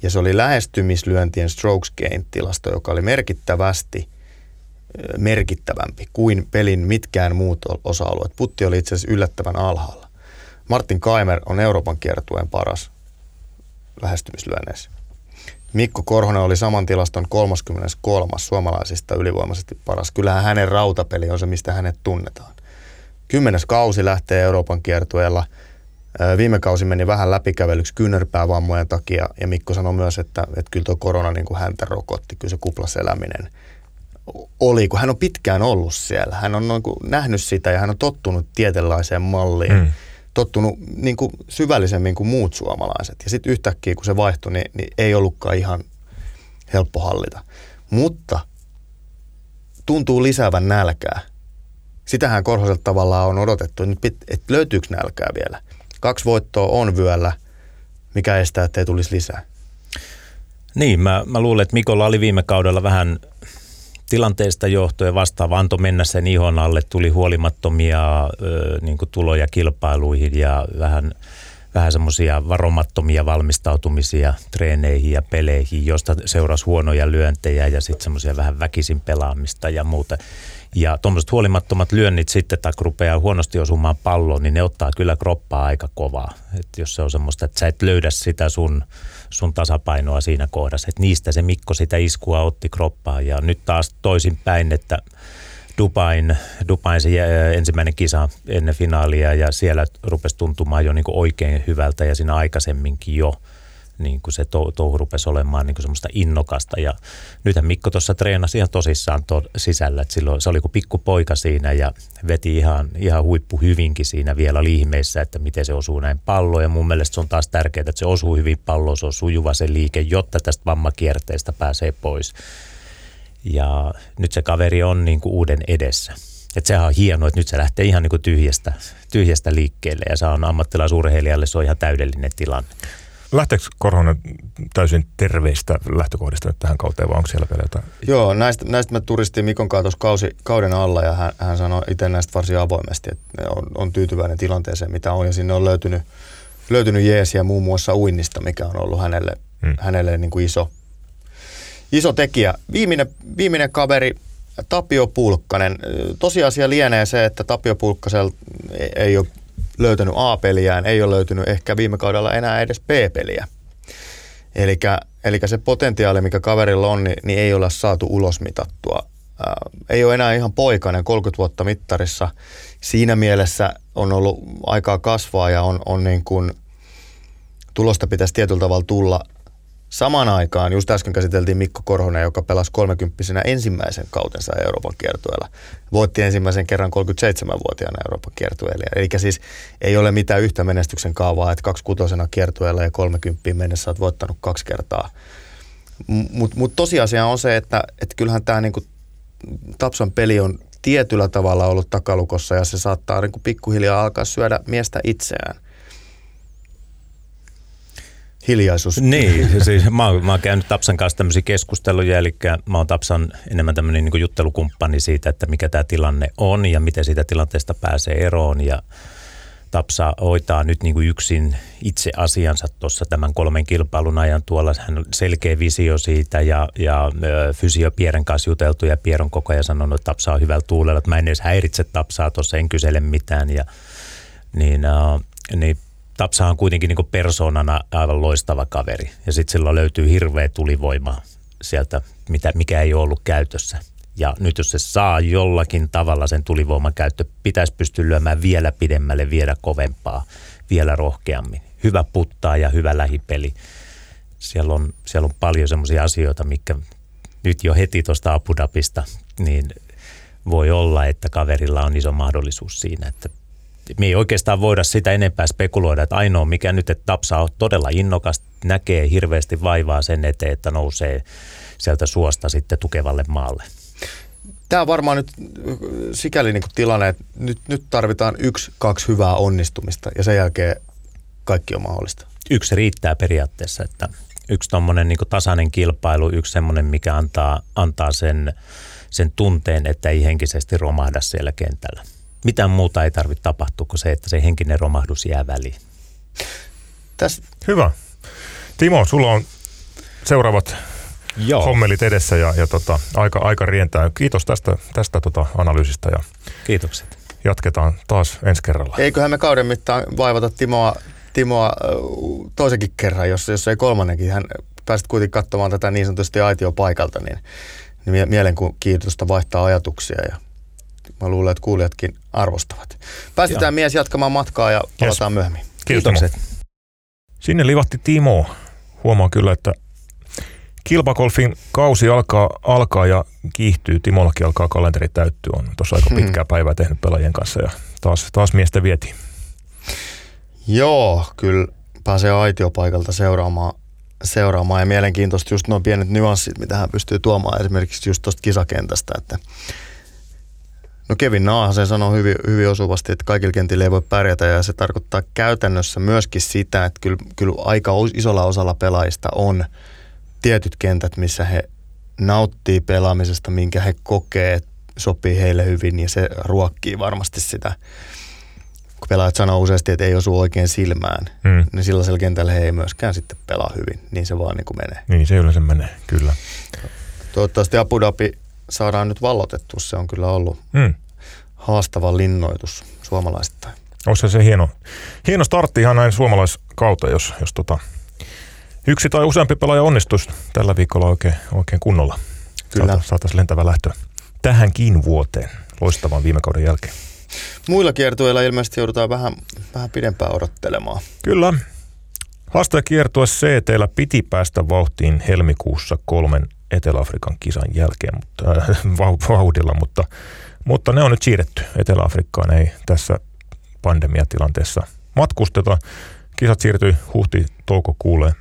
Ja se oli lähestymislyöntien strokes gain tilasto, joka oli merkittävästi – merkittävämpi kuin pelin mitkään muut osa-alueet. Putti oli itse asiassa yllättävän alhaalla. Martin Kaimer on Euroopan kiertueen paras lähestymislyönneissä. Mikko Korhonen oli saman tilaston 33. suomalaisista ylivoimaisesti paras. Kyllähän hänen rautapeli on se, mistä hänet tunnetaan. Kymmenes kausi lähtee Euroopan kiertueella. Viime kausi meni vähän läpikävelyksi kyynärpäävammojen takia ja Mikko sanoi myös, että, että kyllä tuo korona niin kuin häntä rokotti, kyllä se kuplaseläminen – oli, kun hän on pitkään ollut siellä. Hän on noin kuin nähnyt sitä ja hän on tottunut tietynlaiseen malliin. Mm. Tottunut niin kuin syvällisemmin kuin muut suomalaiset. Ja sitten yhtäkkiä, kun se vaihtui, niin, niin ei ollutkaan ihan helppo hallita. Mutta tuntuu lisäävän nälkää. Sitähän Korhoselta tavallaan on odotettu, että löytyykö nälkää vielä. Kaksi voittoa on vyöllä, mikä estää, että ei tulisi lisää. Niin, mä, mä luulen, että Mikolla oli viime kaudella vähän tilanteesta johtuen vastaava antoi mennä sen ihon alle, tuli huolimattomia ö, niin tuloja kilpailuihin ja vähän, vähän semmoisia varomattomia valmistautumisia treeneihin ja peleihin, josta seurasi huonoja lyöntejä ja sitten semmoisia vähän väkisin pelaamista ja muuta. Ja tuommoiset huolimattomat lyönnit sitten, tai rupeaa huonosti osumaan palloon, niin ne ottaa kyllä kroppaa aika kovaa. Et jos se on semmoista, että sä et löydä sitä sun – sun tasapainoa siinä kohdassa. Että niistä se Mikko sitä iskua otti kroppaan ja nyt taas toisinpäin, että Dubain, Dubain se ensimmäinen kisa ennen finaalia ja siellä rupesi tuntumaan jo niin oikein hyvältä ja siinä aikaisemminkin jo niin kuin se touhu rupesi olemaan niin kuin semmoista innokasta. Ja nythän Mikko tuossa treenasi ihan tosissaan to, sisällä, että silloin se oli kuin pikku poika siinä ja veti ihan, ihan huippu hyvinkin siinä vielä liihmeissä, että miten se osuu näin palloon. Ja mun mielestä se on taas tärkeää, että se osuu hyvin palloon, se on sujuva se liike, jotta tästä vammakierteestä pääsee pois. Ja nyt se kaveri on niin kuin uuden edessä. Että sehän on hienoa, että nyt se lähtee ihan niin kuin tyhjästä, tyhjästä liikkeelle ja se on ammattilaisurheilijalle se on ihan täydellinen tilanne. Lähteekö Korhonen täysin terveistä lähtökohdista nyt tähän kauteen, vai onko siellä vielä jotain? Joo, näistä, näistä mä turistin Mikon kanssa kausi, kauden alla ja hän, hän sanoi itse näistä varsin avoimesti, että on, on tyytyväinen tilanteeseen, mitä on ja sinne on löytynyt, löytynyt jeesiä muun muassa uinnista, mikä on ollut hänelle, hmm. hänelle niin kuin iso, iso tekijä. Viimeinen, viimeinen kaveri, Tapio Pulkkanen. Tosiasia lienee se, että Tapio Pulkkasel ei ole löytänyt A-peliään, ei ole löytynyt ehkä viime kaudella enää edes B-peliä. Eli se potentiaali, mikä kaverilla on, niin, niin ei ole saatu ulosmitattua. Ää, ei ole enää ihan poikainen 30 vuotta mittarissa. Siinä mielessä on ollut aikaa kasvaa ja on, on niin kuin, tulosta pitäisi tietyllä tavalla tulla Samaan aikaan, just äsken käsiteltiin Mikko Korhonen, joka pelasi 30 ensimmäisen kautensa Euroopan kiertueella. Voitti ensimmäisen kerran 37-vuotiaana Euroopan kiertueella. Eli siis ei ole mitään yhtä menestyksen kaavaa, että kaksi kutosena kiertueella ja 30 mennessä olet voittanut kaksi kertaa. Mutta mut tosiasia on se, että et kyllähän tämä niinku, Tapsan peli on tietyllä tavalla ollut takalukossa ja se saattaa niinku pikkuhiljaa alkaa syödä miestä itseään hiljaisuus. Niin, siis mä, oon, mä oon käynyt Tapsan kanssa tämmöisiä keskusteluja, eli mä oon Tapsan enemmän tämmöinen niin juttelukumppani siitä, että mikä tämä tilanne on ja miten siitä tilanteesta pääsee eroon ja Tapsa hoitaa nyt niin kuin yksin itse asiansa tuossa tämän kolmen kilpailun ajan. Tuolla hän on selkeä visio siitä ja, ja fysio Pieren kanssa juteltu ja Pier on koko ajan sanonut, että Tapsa on hyvällä tuulella, että mä en edes häiritse Tapsaa tuossa, en kysele mitään. Ja, niin, uh, niin Tapsa on kuitenkin niin persoonana aivan loistava kaveri. Ja sitten sillä löytyy hirveä tulivoima sieltä, mitä, mikä ei ole ollut käytössä. Ja nyt jos se saa jollakin tavalla sen tulivoiman käyttö, pitäisi pystyä lyömään vielä pidemmälle, vielä kovempaa, vielä rohkeammin. Hyvä puttaa ja hyvä lähipeli. Siellä on, siellä on paljon sellaisia asioita, mikä nyt jo heti tuosta Abu Dhabista, niin voi olla, että kaverilla on iso mahdollisuus siinä, että me ei oikeastaan voida sitä enempää spekuloida, että ainoa mikä nyt, että Tapsa on todella innokas, näkee hirveästi vaivaa sen eteen, että nousee sieltä suosta sitten tukevalle maalle. Tämä on varmaan nyt sikäli niin tilanne, että nyt, nyt tarvitaan yksi, kaksi hyvää onnistumista ja sen jälkeen kaikki on mahdollista. Yksi riittää periaatteessa, että yksi tuommoinen niin tasainen kilpailu, yksi semmoinen, mikä antaa, antaa sen, sen tunteen, että ei henkisesti romahda siellä kentällä mitään muuta ei tarvitse tapahtua kuin se, että se henkinen romahdus jää väliin. Täs. Hyvä. Timo, sulla on seuraavat Joo. hommelit edessä ja, ja tota, aika, aika rientää. Kiitos tästä, tästä tota analyysistä ja Kiitokset. jatketaan taas ensi kerralla. Eiköhän me kauden mittaan vaivata Timoa, Timoa toisenkin kerran, jos, jos ei kolmannenkin. Hän pääsit kuitenkin katsomaan tätä niin sanotusti aitiopaikalta, niin, niin mielenkiintoista vaihtaa ajatuksia ja mä luulen, että kuulijatkin arvostavat. Päästetään Joo. mies jatkamaan matkaa ja palataan yes. myöhemmin. Kiitokset. Sinne livahti Timo. Huomaa kyllä, että kilpakolfin kausi alkaa, alkaa ja kiihtyy. Timollakin alkaa kalenteri täyttyä. On tuossa aika pitkää hmm. päivää tehnyt pelaajien kanssa ja taas, taas miestä vieti. Joo, kyllä pääsee aitiopaikalta seuraamaan, seuraamaan ja mielenkiintoista just nuo pienet nyanssit, mitä hän pystyy tuomaan esimerkiksi just tuosta kisakentästä, että No Kevin Naahasen sanoi hyvin, hyvin osuvasti, että kaikilla kentillä ei voi pärjätä ja se tarkoittaa käytännössä myöskin sitä, että kyllä, kyllä aika isolla osalla pelaajista on tietyt kentät, missä he nauttii pelaamisesta, minkä he kokee, sopii heille hyvin ja se ruokkii varmasti sitä. Kun pelaajat sanoo useasti, että ei osu oikein silmään, hmm. niin sellaisella kentällä he ei myöskään sitten pelaa hyvin. Niin se vaan niin kuin menee. Niin se yleensä menee, kyllä. Toivottavasti Abu Dhabi saadaan nyt vallotettu. Se on kyllä ollut mm. haastava linnoitus suomalaisittain. Olisi se hieno, hieno startti ihan näin suomalaiskautta, jos, jos tota, yksi tai useampi pelaaja onnistuisi tällä viikolla oikein, oikein kunnolla. Kyllä. Saata, saataisiin lentävä lähtö tähänkin vuoteen loistavan viime kauden jälkeen. Muilla kiertueilla ilmeisesti joudutaan vähän, vähän pidempään odottelemaan. Kyllä. Haastajakiertue CTllä piti päästä vauhtiin helmikuussa kolmen Etelä-Afrikan kisan jälkeen mutta, äh, vauhdilla, mutta, mutta ne on nyt siirretty. Etelä-Afrikkaan ei tässä pandemiatilanteessa matkusteta. Kisat siirtyi huhti-toukokuulle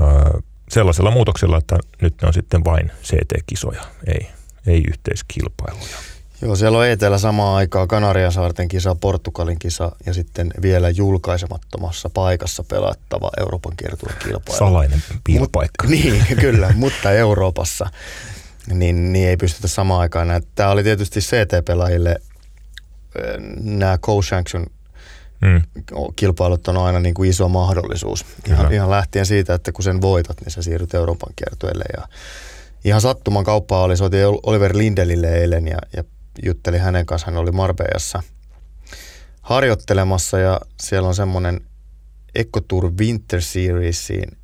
äh, sellaisella muutoksella, että nyt ne on sitten vain CT-kisoja, ei, ei yhteiskilpailuja. Joo, siellä on etelä samaan aikaan Kanarian saarten kisa, Portugalin kisa ja sitten vielä julkaisemattomassa paikassa pelattava Euroopan kiertueen kilpailu. Salainen piilopaikka. Mut, [LAUGHS] niin, kyllä, mutta Euroopassa. Niin, niin ei pystytä samaan aikaan. Tämä oli tietysti CT-pelaajille nämä co-sanction mm. kilpailut on aina niin kuin iso mahdollisuus. Ihan, ihan lähtien siitä, että kun sen voitat, niin sä siirryt Euroopan kiertueelle. Ja ihan sattuman kauppaa oli, soitin Oliver Lindelille eilen ja, ja jutteli hänen kanssaan, hän oli Marbejassa harjoittelemassa ja siellä on semmoinen Ecotour Winter Seriesin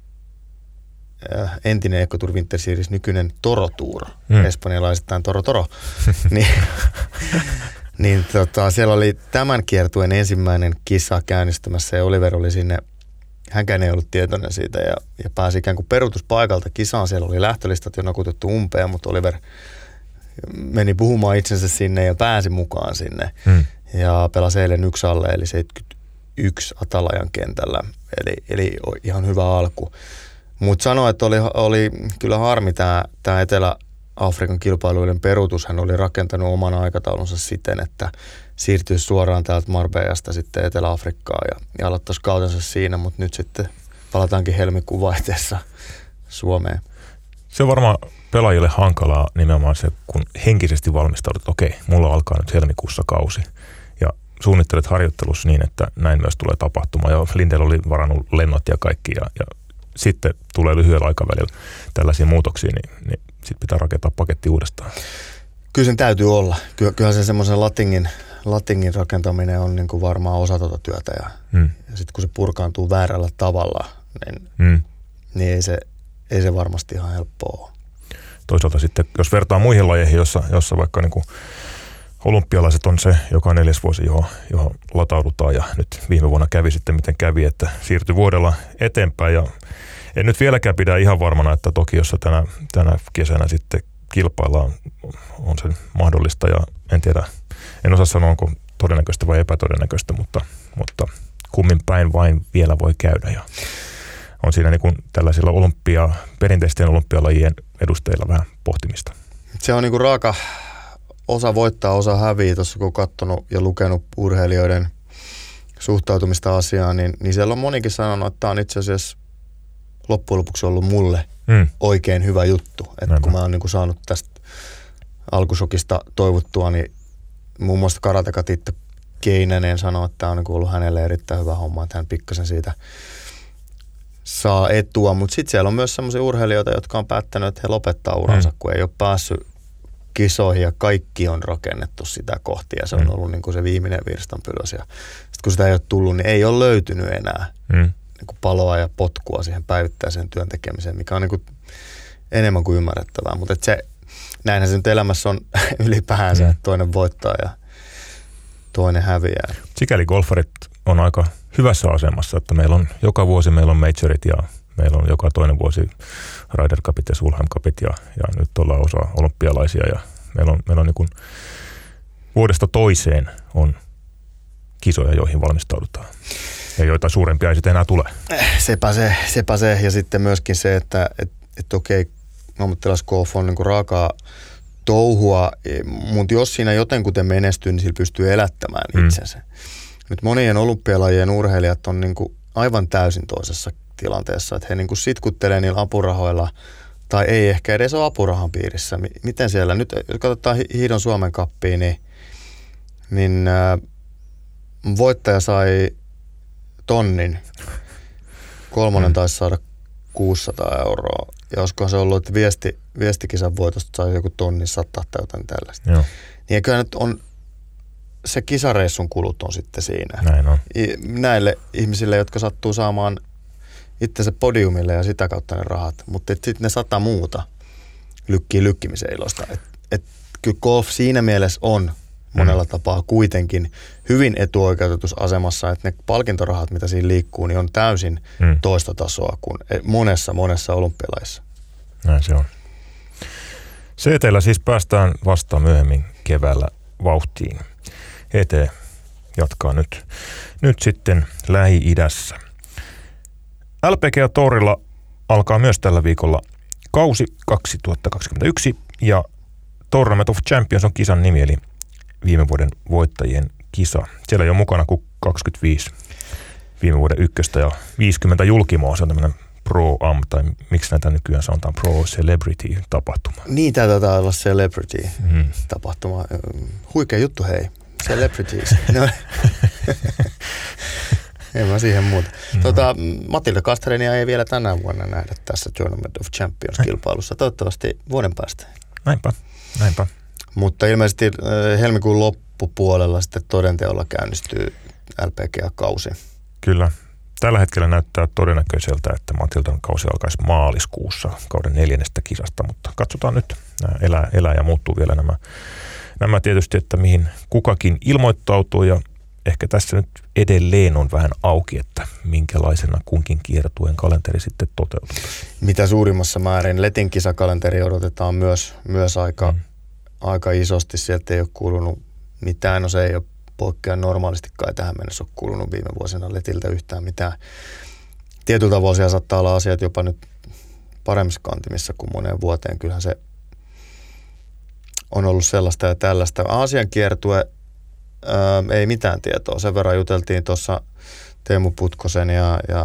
äh, entinen Ecotour Winter Series, nykyinen Toro Tour, mm. espanjalaisittain Toro Toro, [LAUGHS] niin, niin tota, siellä oli tämän kiertueen ensimmäinen kisa käynnistymässä ja Oliver oli sinne, hänkään ei ollut tietoinen siitä ja, ja pääsi ikään kuin peruutuspaikalta kisaan. Siellä oli lähtölistat jo nakutettu umpeen, mutta Oliver meni puhumaan itsensä sinne ja pääsi mukaan sinne. Hmm. Ja pelasi eilen yksi alle, eli 71 Atalajan kentällä. Eli, eli ihan hyvä alku. Mutta sanoi, että oli, oli kyllä harmi tämä, Etelä-Afrikan kilpailuiden peruutus. Hän oli rakentanut oman aikataulunsa siten, että siirtyisi suoraan täältä Marbejasta sitten Etelä-Afrikkaan ja, ja aloittaisi kautensa siinä, mutta nyt sitten palataankin helmikuun vaihteessa Suomeen. Se on varmaan pelaajille hankalaa nimenomaan se, kun henkisesti valmistaudut, että okei, mulla alkaa nyt helmikuussa kausi. Ja suunnittelet harjoittelussa niin, että näin myös tulee tapahtumaan. Ja Lindel oli varannut lennot ja kaikki ja, ja sitten tulee lyhyellä aikavälillä tällaisia muutoksia, niin, niin sitten pitää rakentaa paketti uudestaan. Kyllä sen täytyy olla. Kyllähän se semmoisen latingin, latingin rakentaminen on niin kuin varmaan osa tuota työtä. Ja, hmm. ja sitten kun se purkaantuu väärällä tavalla, niin, hmm. niin ei, se, ei se varmasti ihan helppoa ole toisaalta sitten, jos vertaa muihin lajeihin, jossa, jossa vaikka niin kuin olympialaiset on se joka neljäs vuosi, johon, johon lataudutaan ja nyt viime vuonna kävi sitten miten kävi, että siirtyi vuodella eteenpäin. Ja en nyt vieläkään pidä ihan varmana, että Tokiossa tänä, tänä kesänä sitten kilpaillaan. On se mahdollista ja en tiedä, en osaa sanoa onko todennäköistä vai epätodennäköistä, mutta, mutta kummin päin vain vielä voi käydä ja on siinä niin kuin tällaisilla olympia, perinteisten olympialajien edustajilla vähän pohtimista. Se on niin kuin raaka osa voittaa, osa häviä. Tuossa kun on katsonut ja lukenut urheilijoiden suhtautumista asiaan, niin, niin siellä on monikin sanonut, että tämä on itse asiassa loppujen lopuksi ollut mulle mm. oikein hyvä juttu. Että Näin kun mä oon niin kuin saanut tästä alkusokista toivottua, niin muun muassa karateka Titta Keinänen sanoi, että tämä on niin ollut hänelle erittäin hyvä homma, että hän pikkasen siitä saa etua, mutta sitten siellä on myös sellaisia urheilijoita, jotka on päättänyt, että he lopettaa uransa, mm. kun ei ole päässyt kisoihin ja kaikki on rakennettu sitä kohti ja se on mm. ollut niin kuin se viimeinen virstanpylväs. Ja sitten kun sitä ei ole tullut, niin ei ole löytynyt enää mm. niin kuin paloa ja potkua siihen päivittäiseen työn tekemiseen, mikä on niin kuin enemmän kuin ymmärrettävää. Mutta se, näinhän se nyt elämässä on [LAUGHS] ylipäänsä, mm. että toinen voittaa ja toinen häviää. Sikäli golfarit on aika hyvässä asemassa, että meillä on joka vuosi meillä on majorit ja meillä on joka toinen vuosi Ryder Cupit ja Sulheim Cupit ja, ja nyt ollaan osa olympialaisia ja meillä on, meillä on niin kuin vuodesta toiseen on kisoja, joihin valmistaudutaan. Ja joita suurempia ei sitten enää tule. Sepä se, sepä se. ja sitten myöskin se, että et, et okei, ammattilaisgolf on niin raakaa touhua, mutta jos siinä jotenkuten menestyy, niin sillä pystyy elättämään mm. itsensä. Mm. Nyt monien olympialajien urheilijat on niin kuin aivan täysin toisessa tilanteessa, että he niin kuin sitkuttelee niillä apurahoilla tai ei ehkä edes ole apurahan piirissä. Miten siellä, nyt jos katsotaan Hiidon Suomen kappiin, niin, niin äh, voittaja sai tonnin, kolmonen mm. taisi saada 600 euroa. Ja olisikohan se ollut, että viesti, viestikisan voitosta sai joku tonnin sata tai jotain tällaista. Joo. Niin kyllä nyt on se kisareissun kulut on sitten siinä. Näin on. Näille ihmisille, jotka sattuu saamaan itsensä podiumille ja sitä kautta ne rahat. Mutta sitten ne sata muuta lykkii lykkimisen ilosta. Et, et kyllä golf siinä mielessä on monella mm. tapaa kuitenkin hyvin etuoikeutetussa asemassa, että ne palkintorahat, mitä siinä liikkuu, niin on täysin mm. toista tasoa kuin monessa, monessa olympialaissa. Näin se on. CTllä siis päästään vasta myöhemmin keväällä vauhtiin. ET jatkaa nyt, nyt sitten Lähi-idässä. LPG Torilla alkaa myös tällä viikolla kausi 2021 ja Tournament of Champions on kisan nimi, eli viime vuoden voittajien kisa. Siellä ei ole mukana kuin 25 viime vuoden ykköstä ja 50 julkimoa. Se on tämmöinen Pro Am, tai miksi näitä nykyään sanotaan Pro Celebrity tapahtuma. Niin, tämä taitaa olla Celebrity mm. tapahtuma. Huikea juttu, hei. Celebrities. [LAUGHS] no. en mä siihen muuta. No. Tota, Matilda Kastrenia ei vielä tänä vuonna nähdä tässä Tournament of Champions-kilpailussa. Toivottavasti vuoden päästä. Näinpä, näinpä. Mutta ilmeisesti äh, helmikuun loppupuolella sitten todenteolla käynnistyy LPGA-kausi. Kyllä. Tällä hetkellä näyttää todennäköiseltä, että Matildan kausi alkaisi maaliskuussa kauden neljännestä kisasta, mutta katsotaan nyt. Nämä elää, elää ja muuttuu vielä nämä, nämä tietysti, että mihin kukakin ilmoittautuu ja ehkä tässä nyt edelleen on vähän auki, että minkälaisena kunkin kiertueen kalenteri sitten toteutuu. Mitä suurimmassa määrin Letin kisakalenteri odotetaan myös, myös aika, mm. aika isosti. Sieltä ei ole kuulunut mitään, no se ei ole poikkea normaalisti kai tähän mennessä ole kuulunut viime vuosina Letiltä yhtään mitään. Tietyllä tavalla siellä saattaa olla asiat jopa nyt paremmissa kantimissa kuin moneen vuoteen. Kyllähän se on ollut sellaista ja tällaista. Aasian kiertue ää, ei mitään tietoa. Sen verran juteltiin tuossa Teemu Putkosen ja, ja,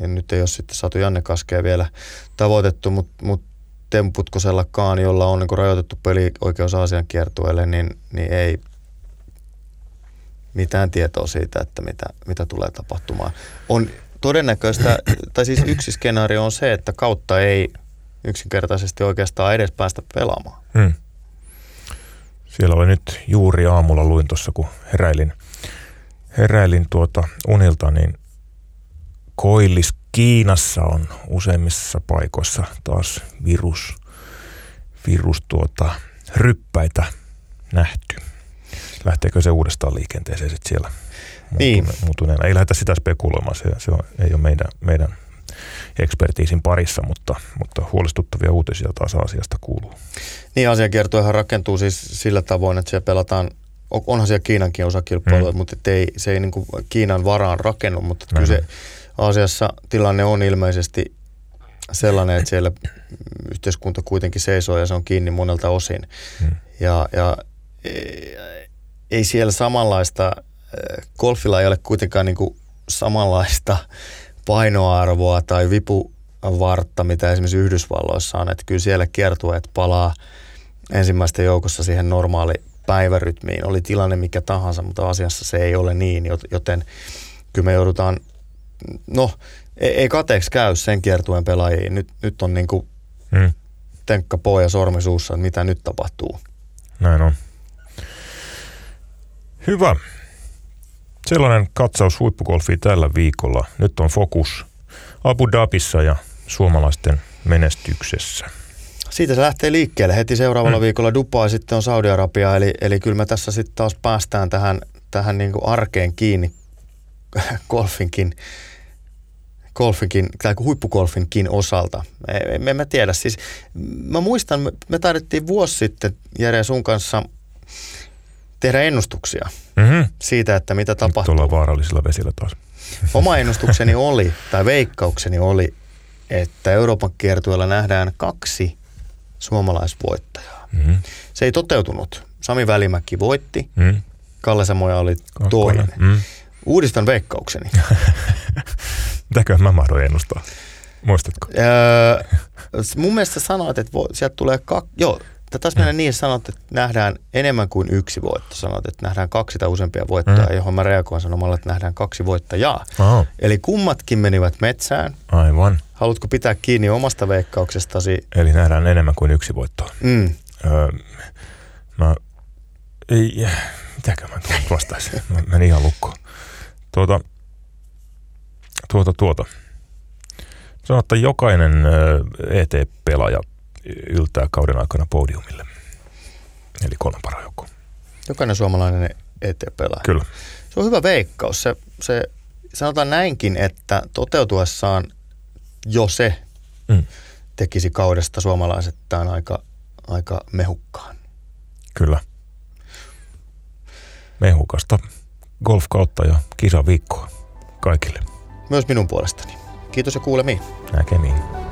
ja, nyt ei ole sitten saatu Janne Kaskea vielä tavoitettu, mutta mut Teemu Putkosellakaan, jolla on niin rajoitettu pelioikeus Aasian kiertueelle, niin, niin ei mitään tietoa siitä, että mitä, mitä tulee tapahtumaan. On todennäköistä, tai siis yksi skenaario on se, että kautta ei yksinkertaisesti oikeastaan edes päästä pelaamaan. Hmm. Siellä oli nyt juuri aamulla luin tuossa, kun heräilin, heräilin tuota unilta, niin koillis Kiinassa on useimmissa paikoissa taas virus, virus tuota, ryppäitä nähty. Lähteekö se uudestaan liikenteeseen sitten siellä niin. muuttuneena? Ei lähdetä sitä spekuloimaan, se, se on, ei ole meidän, meidän ekspertiisin parissa, mutta, mutta huolestuttavia uutisia taas asiasta kuuluu. Niin, asiakiertoihan rakentuu siis sillä tavoin, että siellä pelataan onhan siellä Kiinankin osakilpailuja, mm. mutta ei, se ei niin kuin Kiinan varaan rakennu, mutta kyllä se Aasiassa tilanne on ilmeisesti sellainen, että siellä yhteiskunta kuitenkin seisoo ja se on kiinni monelta osin. Mm. Ja, ja ei siellä samanlaista, golfilla ei ole kuitenkaan niin kuin samanlaista painoarvoa tai vipuvartta, mitä esimerkiksi Yhdysvalloissa on. Että kyllä siellä kiertueet palaa ensimmäisten joukossa siihen normaali päivärytmiin. Oli tilanne mikä tahansa, mutta asiassa se ei ole niin, joten kyllä me joudutaan, no ei kateeksi käy sen kiertueen pelaajiin. Nyt, nyt on niin kuin hmm. tenkka poja sormi suussa, että mitä nyt tapahtuu. Näin on. Hyvä. Sellainen katsaus huippugolfiin tällä viikolla. Nyt on fokus Abu Dhabissa ja suomalaisten menestyksessä. Siitä se lähtee liikkeelle. Heti seuraavalla mm. viikolla Dubai sitten on Saudi-Arabia, eli, eli kyllä me tässä sitten taas päästään tähän, tähän niin kuin arkeen kiinni [LAUGHS] golfinkin, golfinkin, tai huippugolfinkin osalta. Me, me, me tiedä. Siis, mä muistan, me, me taidettiin vuosi sitten Jere sun kanssa – tehdä ennustuksia mm-hmm. siitä, että mitä tapahtuu. Nyt vaarallisilla vesillä taas. [LAUGHS] Oma ennustukseni oli, tai veikkaukseni oli, että Euroopan kiertueella nähdään kaksi suomalaisvoittajaa. Mm-hmm. Se ei toteutunut. Sami Välimäki voitti, mm-hmm. Kalle Samoja oli Kakkonen. toinen. Mm-hmm. Uudistan veikkaukseni. [LAUGHS] Mitäkö mä mahdoin ennustaa? Muistatko? Öö, mun mielestä sanoit, että vo, sieltä tulee kaksi, joo, taas mennä niin, sanot, että nähdään enemmän kuin yksi voitto. Sanot, että nähdään kaksi tai useampia voittoja, mm. johon mä reagoin sanomalla, että nähdään kaksi voittajaa. Oh. Eli kummatkin menivät metsään. Aivan. Haluatko pitää kiinni omasta veikkauksestasi? Eli nähdään enemmän kuin yksi voitto. Mm. Öö, mä, ei, mitäkö mä vastaisin? Mä menin ihan lukkoon. Tuota, tuota, tuota. Sanotaan, että jokainen ET-pelaaja yltää kauden aikana podiumille. Eli kolmen parhaan joukkoon. Jokainen suomalainen ET-pelaaja. Kyllä. Se on hyvä veikkaus. Se, se, sanotaan näinkin, että toteutuessaan jo se Mm. tekisi kaudesta suomalaisettaan aika, aika mehukkaan. Kyllä. Mehukasta golfkautta ja kisaviikkoa kaikille. Myös minun puolestani. Kiitos ja kuulemiin. Näkemiin.